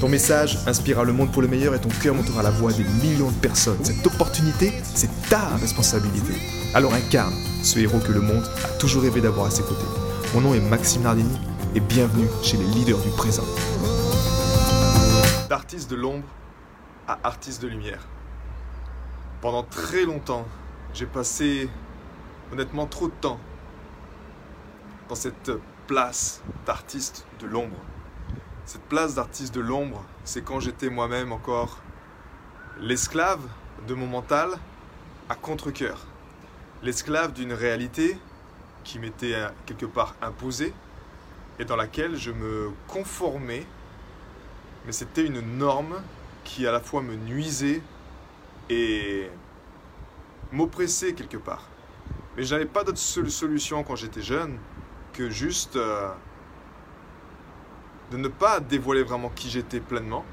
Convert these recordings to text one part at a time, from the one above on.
Ton message inspirera le monde pour le meilleur et ton cœur montera la voix des millions de personnes. Cette opportunité, c'est ta responsabilité. Alors incarne ce héros que le monde a toujours rêvé d'avoir à ses côtés. Mon nom est Maxime Nardini et bienvenue chez les leaders du présent. D'artiste de l'ombre à artiste de lumière. Pendant très longtemps, j'ai passé honnêtement trop de temps dans cette place d'artiste de l'ombre. Cette place d'artiste de l'ombre, c'est quand j'étais moi-même encore l'esclave de mon mental à contre-coeur. L'esclave d'une réalité qui m'était euh, quelque part imposée et dans laquelle je me conformais, mais c'était une norme qui à la fois me nuisait et m'oppressait quelque part. Mais je n'avais pas d'autre solution quand j'étais jeune que juste euh, de ne pas dévoiler vraiment qui j'étais pleinement.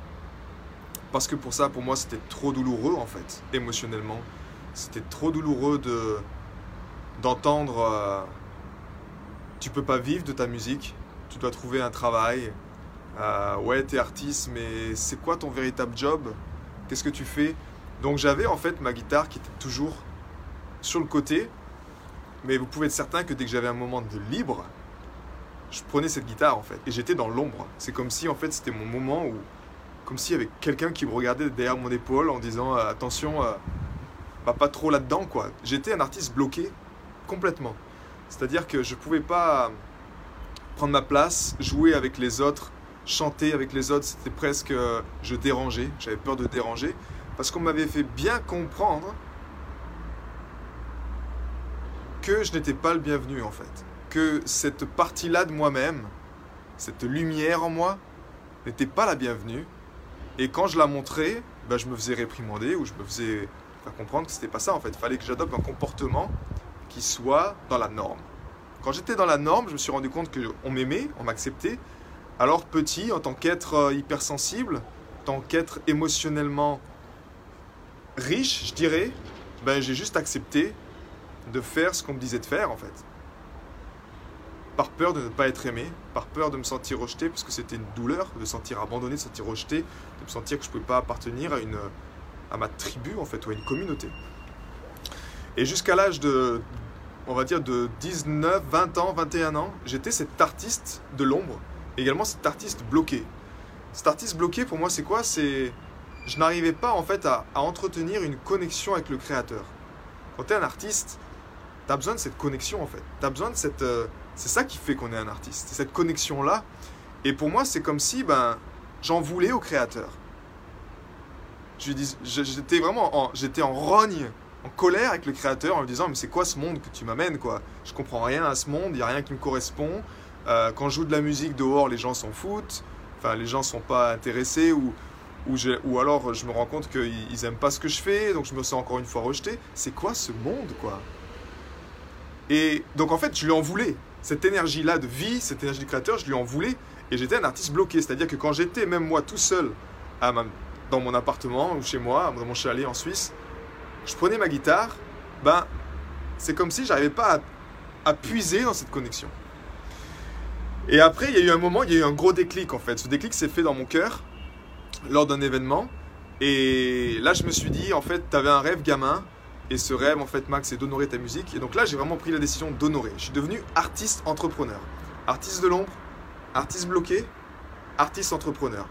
Parce que pour ça, pour moi, c'était trop douloureux en fait, émotionnellement. C'était trop douloureux de d'entendre euh, tu peux pas vivre de ta musique, tu dois trouver un travail. Euh, ouais, t'es artiste, mais c'est quoi ton véritable job? Qu'est-ce que tu fais? Donc j'avais en fait ma guitare qui était toujours sur le côté, mais vous pouvez être certain que dès que j'avais un moment de libre, je prenais cette guitare en fait et j'étais dans l'ombre. C'est comme si en fait c'était mon moment où, comme s'il y avait quelqu'un qui me regardait derrière mon épaule en disant euh, attention, euh, pas trop là-dedans quoi. J'étais un artiste bloqué complètement. C'est-à-dire que je pouvais pas prendre ma place, jouer avec les autres, chanter avec les autres. C'était presque euh, je dérangeais. J'avais peur de déranger parce qu'on m'avait fait bien comprendre que je n'étais pas le bienvenu en fait que cette partie-là de moi-même, cette lumière en moi, n'était pas la bienvenue. Et quand je la montrais, ben, je me faisais réprimander ou je me faisais faire comprendre que c'était pas ça en fait. Il fallait que j'adopte un comportement qui soit dans la norme. Quand j'étais dans la norme, je me suis rendu compte qu'on m'aimait, on m'acceptait. Alors petit, en tant qu'être euh, hypersensible, en tant qu'être émotionnellement riche, je dirais, ben, j'ai juste accepté de faire ce qu'on me disait de faire en fait par peur de ne pas être aimé, par peur de me sentir rejeté, parce que c'était une douleur, de sentir abandonné, de sentir rejeté, de me sentir que je ne pouvais pas appartenir à, une, à ma tribu, en fait, ou à une communauté. Et jusqu'à l'âge de, on va dire, de 19, 20 ans, 21 ans, j'étais cet artiste de l'ombre, également cet artiste bloqué. Cet artiste bloqué, pour moi, c'est quoi? C'est... Je n'arrivais pas, en fait, à, à entretenir une connexion avec le créateur. Quand tu es un artiste, tu as besoin de cette connexion, en fait. Tu as besoin de cette... Euh, c'est ça qui fait qu'on est un artiste, c'est cette connexion-là. Et pour moi, c'est comme si ben, j'en voulais au créateur. J'étais vraiment en, en rogne, en colère avec le créateur en lui disant Mais c'est quoi ce monde que tu m'amènes quoi? Je comprends rien à ce monde, il n'y a rien qui me correspond. Euh, quand je joue de la musique dehors, les gens s'en foutent. Enfin, les gens sont pas intéressés ou, ou, ou alors je me rends compte qu'ils n'aiment pas ce que je fais, donc je me sens encore une fois rejeté. C'est quoi ce monde quoi? Et donc en fait, je lui en voulais cette énergie-là de vie, cette énergie du créateur, je lui en voulais. Et j'étais un artiste bloqué. C'est-à-dire que quand j'étais, même moi, tout seul, dans mon appartement ou chez moi, dans mon chalet en Suisse, je prenais ma guitare, ben, c'est comme si j'arrivais pas à, à, puiser dans cette connexion. Et après, il y a eu un moment, il y a eu un gros déclic en fait. Ce déclic s'est fait dans mon cœur lors d'un événement. Et là, je me suis dit, en fait, tu avais un rêve gamin, et ce rêve, en fait, Max, c'est d'honorer ta musique. Et donc là, j'ai vraiment pris la décision d'honorer. Je suis devenu artiste entrepreneur. Artiste de l'ombre, artiste bloqué, artiste entrepreneur.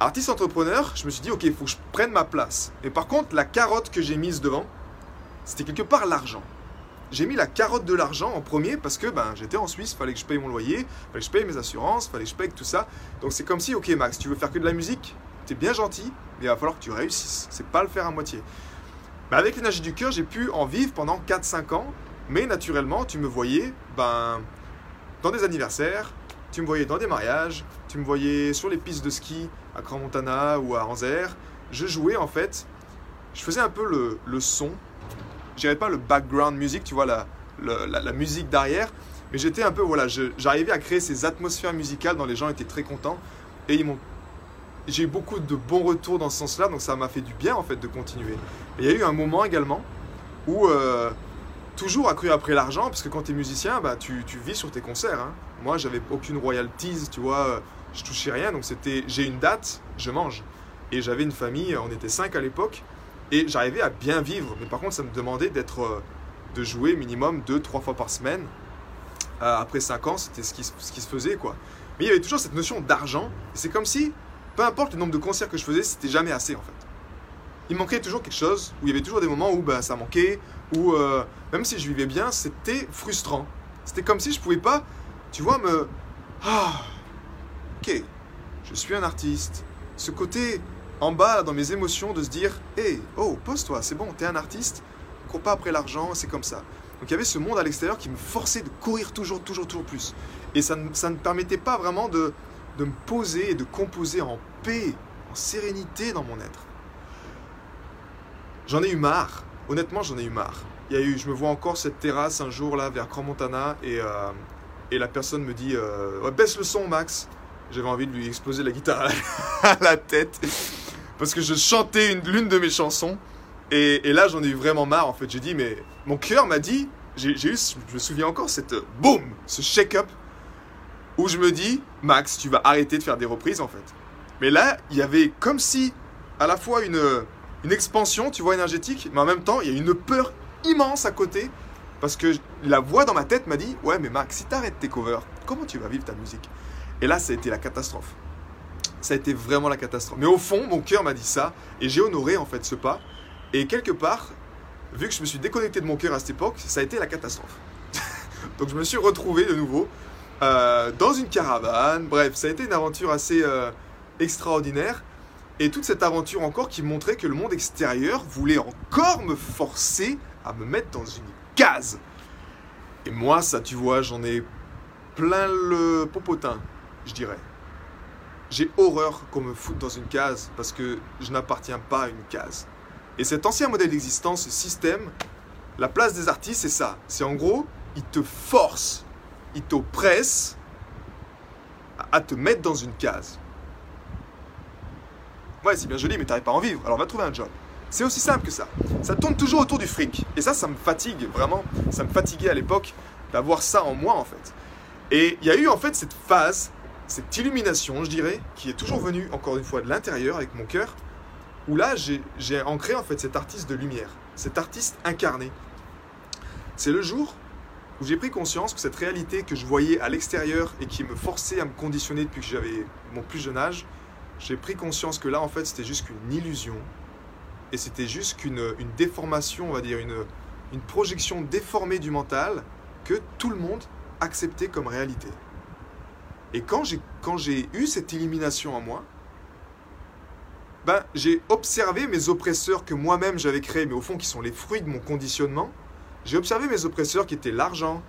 Artiste entrepreneur, je me suis dit, ok, il faut que je prenne ma place. Et par contre, la carotte que j'ai mise devant, c'était quelque part l'argent. J'ai mis la carotte de l'argent en premier parce que ben, j'étais en Suisse, fallait que je paye mon loyer, fallait que je paye mes assurances, fallait que je paye tout ça. Donc c'est comme si, ok Max, tu veux faire que de la musique, tu es bien gentil, mais il va falloir que tu réussisses. C'est pas le faire à moitié. Mais avec l'énergie du cœur, j'ai pu en vivre pendant 4-5 ans. Mais naturellement, tu me voyais ben, dans des anniversaires, tu me voyais dans des mariages, tu me voyais sur les pistes de ski à Grand Montana ou à Anzer. je jouais en fait, je faisais un peu le, le son, je dirais pas le background music, tu vois, la, la, la musique derrière, mais j'étais un peu, voilà, j'arrivais à créer ces atmosphères musicales dont les gens étaient très contents. Et ils m'ont j'ai eu beaucoup de bons retours dans ce sens-là, donc ça m'a fait du bien en fait de continuer. Il y a eu un moment également où, euh, toujours accru après l'argent, parce que quand tu es musicien, bah, tu, tu, vis sur tes concerts. Hein. Moi, j'avais aucune royalties, tu vois, je touchais rien, donc c'était j'ai une date, je mange. Et j'avais une famille, on était cinq à l'époque, et j'arrivais à bien vivre. Mais par contre, ça me demandait d'être, euh, de jouer minimum deux, trois fois par semaine. Euh, après 5 ans, c'était ce qui, ce qui se faisait, quoi. Mais il y avait toujours cette notion d'argent. C'est comme si, peu importe le nombre de concerts que je faisais, c'était jamais assez, en fait. Il manquait toujours quelque chose, où il y avait toujours des moments où bah, ça manquait, où euh, même si je vivais bien, c'était frustrant. C'était comme si je pouvais pas, tu vois, me... Ah, ok, je suis un artiste. Ce côté en bas dans mes émotions de se dire, hé, hey, oh, pose-toi, c'est bon, t'es un artiste, cours pas après l'argent, c'est comme ça. Donc il y avait ce monde à l'extérieur qui me forçait de courir toujours, toujours, toujours plus. Et ça, ça ne permettait pas vraiment de, de me poser et de composer en paix, en sérénité dans mon être. J'en ai eu marre. Honnêtement, j'en ai eu marre. Il y a eu, je me vois encore cette terrasse un jour là vers Grand et, euh, et la personne me dit euh, baisse le son Max. J'avais envie de lui exploser la guitare à la tête parce que je chantais l'une de mes chansons et, là, j'en ai eu vraiment marre, en fait. J'ai dit, mais mon cœur m'a dit, j'ai eu, je me souviens encore, cette boum, ce shake-up, où je me dis, Max, tu vas arrêter de faire des reprises, en fait. Mais là, il y avait comme si, à la fois une, une expansion, tu vois, énergétique, mais en même temps, il y a une peur immense à côté, parce que la voix dans ma tête m'a dit, ouais, mais Max, si t'arrêtes tes covers, comment tu vas vivre ta musique? Et là, ça a été la catastrophe. Ça a été vraiment la catastrophe. Mais au fond, mon cœur m'a dit ça, et j'ai honoré, en fait, ce pas. Et quelque part, vu que je me suis déconnecté de mon cœur à cette époque, ça a été la catastrophe. Donc je me suis retrouvé de nouveau euh, dans une caravane. Bref, ça a été une aventure assez euh, extraordinaire. Et toute cette aventure encore qui montrait que le monde extérieur voulait encore me forcer à me mettre dans une case. Et moi, ça, tu vois, j'en ai plein le popotin, je dirais. J'ai horreur qu'on me foute dans une case parce que je n'appartiens pas à une case. Et cet ancien modèle d'existence, ce système, la place des artistes, c'est ça. C'est en gros, ils te forcent, ils t'oppressent à te mettre dans une case. Ouais, c'est bien joli, mais t'arrives pas à en vivre, alors va trouver un job. C'est aussi simple que ça. Ça tourne toujours autour du fric. Et ça, ça me fatigue, vraiment. Ça me fatiguait à l'époque d'avoir ça en moi, en fait. Et il y a eu, en fait, cette phase, cette illumination, je dirais, qui est toujours venue, encore une fois, de l'intérieur, avec mon cœur, où là, j'ai ancré en fait cet artiste de lumière, cet artiste incarné. C'est le jour j'ai pris conscience que cette réalité que je voyais à l'extérieur et qui me forçait à me conditionner depuis que j'avais mon plus jeune âge, j'ai pris conscience que là, en fait, c'était juste qu'une illusion. Et c'était juste qu'une une déformation, on va dire, une, projection déformée du mental que tout le monde acceptait comme réalité. Et quand j'ai eu cette illumination en moi, ben, j'ai observé mes oppresseurs que moi-même j'avais créés, mais au fond qui sont les fruits de mon conditionnement. J'ai observé mes oppresseurs qui étaient l'argent,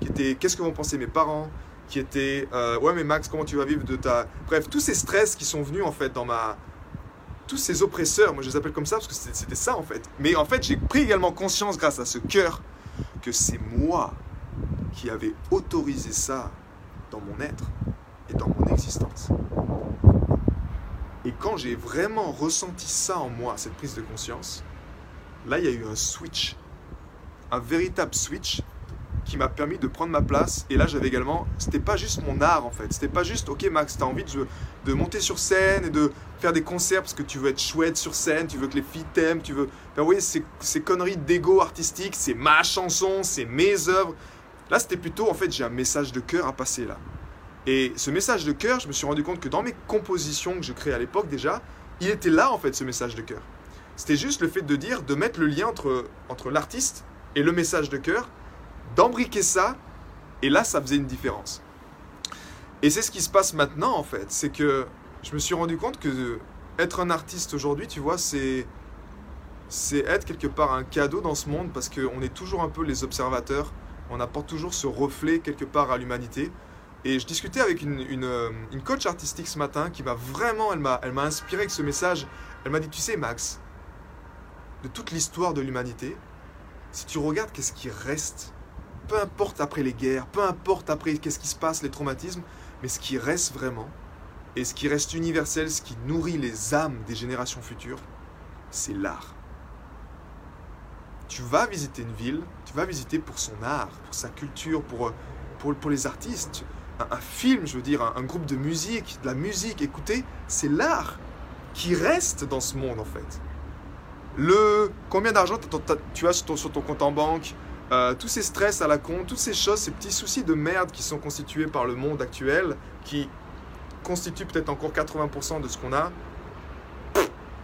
qui étaient qu'est-ce que vont penser mes parents, qui étaient euh, ouais mais Max comment tu vas vivre de ta... Bref, tous ces stress qui sont venus en fait dans ma... Tous ces oppresseurs, moi je les appelle comme ça parce que c'était ça en fait. Mais en fait j'ai pris également conscience grâce à ce cœur que c'est moi qui avais autorisé ça dans mon être et dans mon existence. Et quand j'ai vraiment ressenti ça en moi, cette prise de conscience, là, il y a eu un switch, un véritable switch qui m'a permis de prendre ma place. Et là, j'avais également, c'était pas juste mon art en fait, c'était pas juste, ok Max, t'as envie de, de, monter sur scène et de faire des concerts parce que tu veux être chouette sur scène, tu veux que les filles t'aiment, tu veux. Ben oui, ces, ces conneries d'ego artistique, c'est ma chanson, c'est mes œuvres. Là, c'était plutôt, en fait, j'ai un message de cœur à passer là. Et ce message de cœur, je me suis rendu compte que dans mes compositions que je créais à l'époque déjà, il était là en fait ce message de cœur. C'était juste le fait de dire, de mettre le lien entre, entre l'artiste et le message de cœur, d'embriquer ça, et là ça faisait une différence. Et c'est ce qui se passe maintenant en fait, c'est que je me suis rendu compte que être un artiste aujourd'hui, tu vois, c'est c'est être quelque part un cadeau dans ce monde parce qu'on est toujours un peu les observateurs, on apporte toujours ce reflet quelque part à l'humanité Et je discutais avec une, une, euh, une coach artistique ce matin qui m'a vraiment, elle m'a, inspiré avec ce message. Elle m'a dit, tu sais Max, de toute l'histoire de l'humanité, si tu regardes qu'est-ce qui reste, peu importe après les guerres, peu importe après qu'est-ce qui se passe, les traumatismes, mais ce qui reste vraiment, et ce qui reste universel, ce qui nourrit les âmes des générations futures, c'est l'art. Tu vas visiter une ville, tu vas visiter pour son art, pour sa culture, pour, pour, les artistes. Un, film, je veux dire, un, groupe de musique, de la musique, écoutez, c'est l'art qui reste dans ce monde en fait. Le combien d'argent tu as sur ton, compte en banque, euh, tous ces stress à la con, toutes ces choses, ces petits soucis de merde qui sont constitués par le monde actuel, qui constituent peut-être encore 80% de ce qu'on a,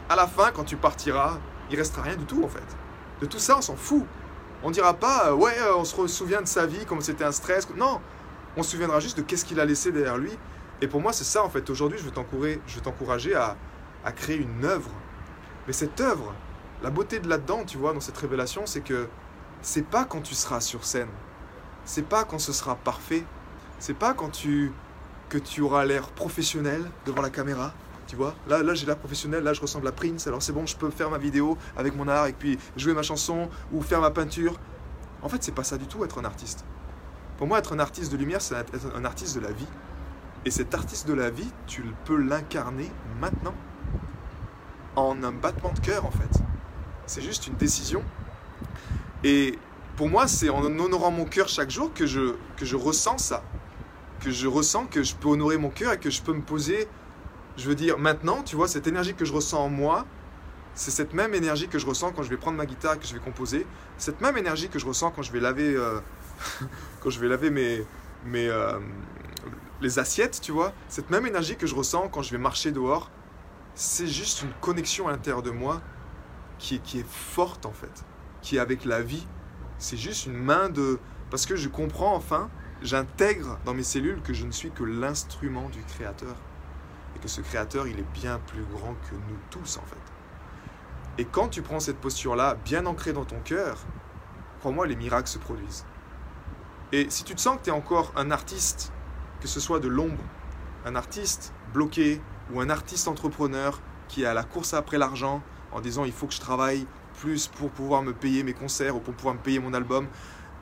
à la fin, quand tu partiras, il restera rien du tout en fait. De tout ça, on s'en fout. On dira pas, euh, ouais, euh, on se souvient de sa vie comme c'était un stress. Non, on se souviendra juste de qu'est-ce qu'il a laissé derrière lui. Et pour moi, c'est ça en fait. Aujourd'hui, je veux t'encourager à, à créer une œuvre. Mais cette œuvre, la beauté de là-dedans, tu vois, dans cette révélation, c'est que c'est pas quand tu seras sur scène. C'est pas quand ce sera parfait. C'est pas quand tu que tu auras l'air professionnel devant la caméra. Tu vois, là, là j'ai l'air professionnel, là je ressemble à Prince, alors c'est bon, je peux faire ma vidéo avec mon art et puis jouer ma chanson ou faire ma peinture. En fait, c'est pas ça du tout être un artiste. Pour moi, être un artiste de lumière, c'est être un artiste de la vie. Et cet artiste de la vie, tu peux l'incarner maintenant. En un battement de cœur, en fait. C'est juste une décision. Et pour moi, c'est en honorant mon cœur chaque jour que je, que je ressens ça. Que je ressens que je peux honorer mon cœur et que je peux me poser, je veux dire, maintenant, tu vois, cette énergie que je ressens en moi, c'est cette même énergie que je ressens quand je vais prendre ma guitare que je vais composer. Cette même énergie que je ressens quand je vais laver, euh, quand je vais laver mes, mes, euh, les assiettes, tu vois. Cette même énergie que je ressens quand je vais marcher dehors. C'est juste une connexion à l'intérieur de moi qui est, forte en fait, qui est avec la vie. C'est juste une main de... Parce que je comprends enfin, j'intègre dans mes cellules que je ne suis que l'instrument du Créateur. Et que ce Créateur, il est bien plus grand que nous tous en fait. Et quand tu prends cette posture-là, bien ancrée dans ton cœur, crois-moi, les miracles se produisent. Et si tu te sens que tu es encore un artiste, que ce soit de l'ombre, un artiste bloqué ou un artiste entrepreneur qui est à la course après l'argent, en disant il faut que je travaille plus pour pouvoir me payer mes concerts ou pour pouvoir me payer mon album.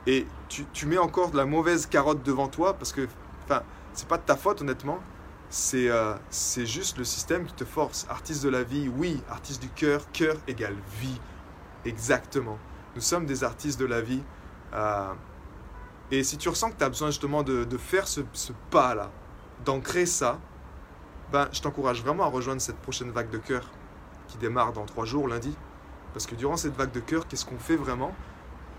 Et tu, tu mets encore de la mauvaise carotte devant toi parce que, enfin, c'est pas de ta faute honnêtement. C'est euh, juste le système qui te force. Artiste de la vie, oui. Artiste du cœur, cœur égale vie. Exactement. Nous sommes des artistes de la vie. Euh, et si tu ressens que tu as besoin justement de, de faire ce, ce pas-là, d'ancrer ça, ben, je t'encourage vraiment à rejoindre cette prochaine vague de cœur qui démarre dans trois jours, lundi. Parce que durant cette vague de cœur, qu'est-ce qu'on fait vraiment?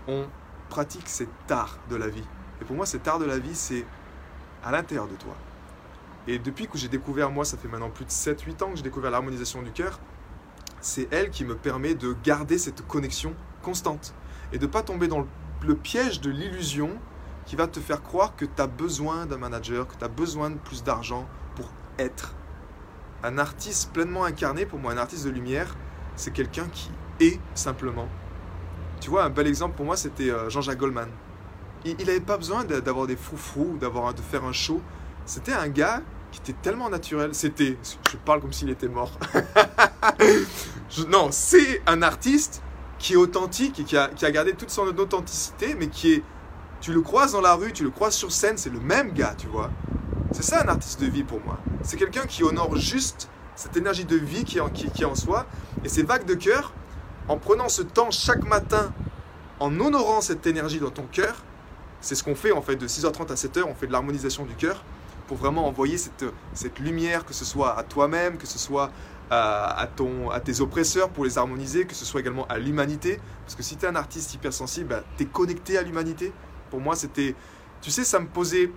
On pratique cet art de la vie. Et pour moi, cet art de la vie, c'est à l'intérieur de toi. Et depuis que j'ai découvert, moi, ça fait maintenant plus de 7-8 ans que j'ai découvert l'harmonisation du cœur, c'est elle qui me permet de garder cette connexion constante. Et de ne pas tomber dans le piège de l'illusion qui va te faire croire que tu as besoin d'un manager, que tu as besoin de plus d'argent pour être un artiste pleinement incarné, pour moi, un artiste de lumière, c'est quelqu'un qui est simplement. Tu vois, un bel exemple pour moi, c'était euh, Jean-Jacques Goldman. Il n'avait pas besoin d'avoir des froufrous, d'avoir de faire un show. C'était un gars qui était tellement naturel. C'était, je parle comme s'il était mort. non, c'est un artiste qui est authentique et qui a, qui a gardé toute son authenticité, mais qui est, tu le croises dans la rue, tu le croises sur scène, c'est le même gars, tu vois. C'est ça un artiste de vie pour moi. C'est quelqu'un qui honore juste cette énergie de vie qui est, en, qui, en soi. Et ces vagues de cœur, en prenant ce temps chaque matin, en honorant cette énergie dans ton cœur, c'est ce qu'on fait en fait de 6h30 à 7h, on fait de l'harmonisation du cœur pour vraiment envoyer cette, cette lumière, que ce soit à toi-même, que ce soit à, à, ton, à tes oppresseurs pour les harmoniser, que ce soit également à l'humanité. Parce que si tu es un artiste hypersensible, bah, tu es connecté à l'humanité. Pour moi, c'était... Tu sais, ça me posait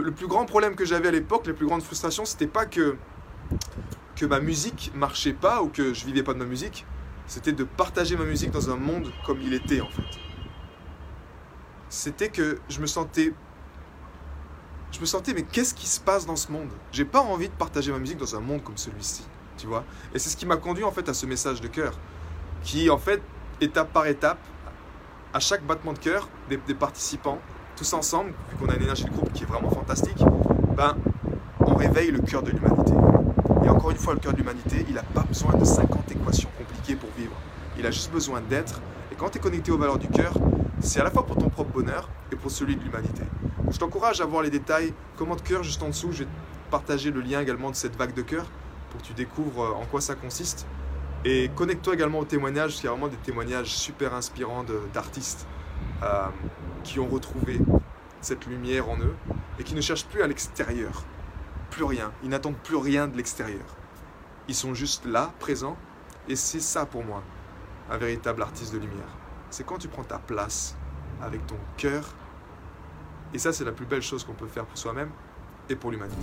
le, plus grand problème que j'avais à l'époque, les plus grandes frustrations, c'était pas que, que ma musique marchait pas ou que je vivais pas de ma musique, c'était de partager ma musique dans un monde comme il était en fait. C'était que je me sentais. Je me sentais, mais qu'est-ce qui se passe dans ce monde? J'ai pas envie de partager ma musique dans un monde comme celui-ci, tu vois? Et c'est ce qui m'a conduit en fait à ce message de cœur, qui en fait, étape par étape, à chaque battement de cœur des participants, tous ensemble, vu qu'on a une énergie de groupe qui est vraiment fantastique, ben, on réveille le cœur de l'humanité. Et encore une fois, le cœur de l'humanité, il n'a pas besoin de 50 équations compliquées pour vivre. Il a juste besoin d'être. Et quand tu es connecté aux valeurs du cœur, c'est à la fois pour ton propre bonheur et pour celui de l'humanité. Je t'encourage à voir les détails. Comment de cœur, juste en dessous, je vais partager le lien également de cette vague de cœur pour que tu découvres euh, en quoi ça consiste. Et connecte-toi également aux témoignages, parce qu'il y a vraiment des témoignages super inspirants d'artistes euh, qui ont retrouvé cette lumière en eux et qui ne cherchent plus à l'extérieur. Plus rien. Ils n'attendent plus rien de l'extérieur. Ils sont juste là, présents. Et c'est ça pour moi, un véritable artiste de lumière. C'est quand tu prends ta place avec ton cœur. Et ça, c'est la plus belle chose qu'on peut faire pour soi-même et pour l'humanité.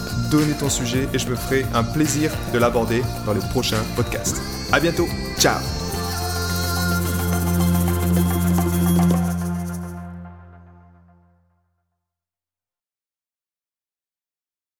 donner ton sujet et je me ferai un plaisir de l'aborder dans les prochains podcasts. À bientôt, ciao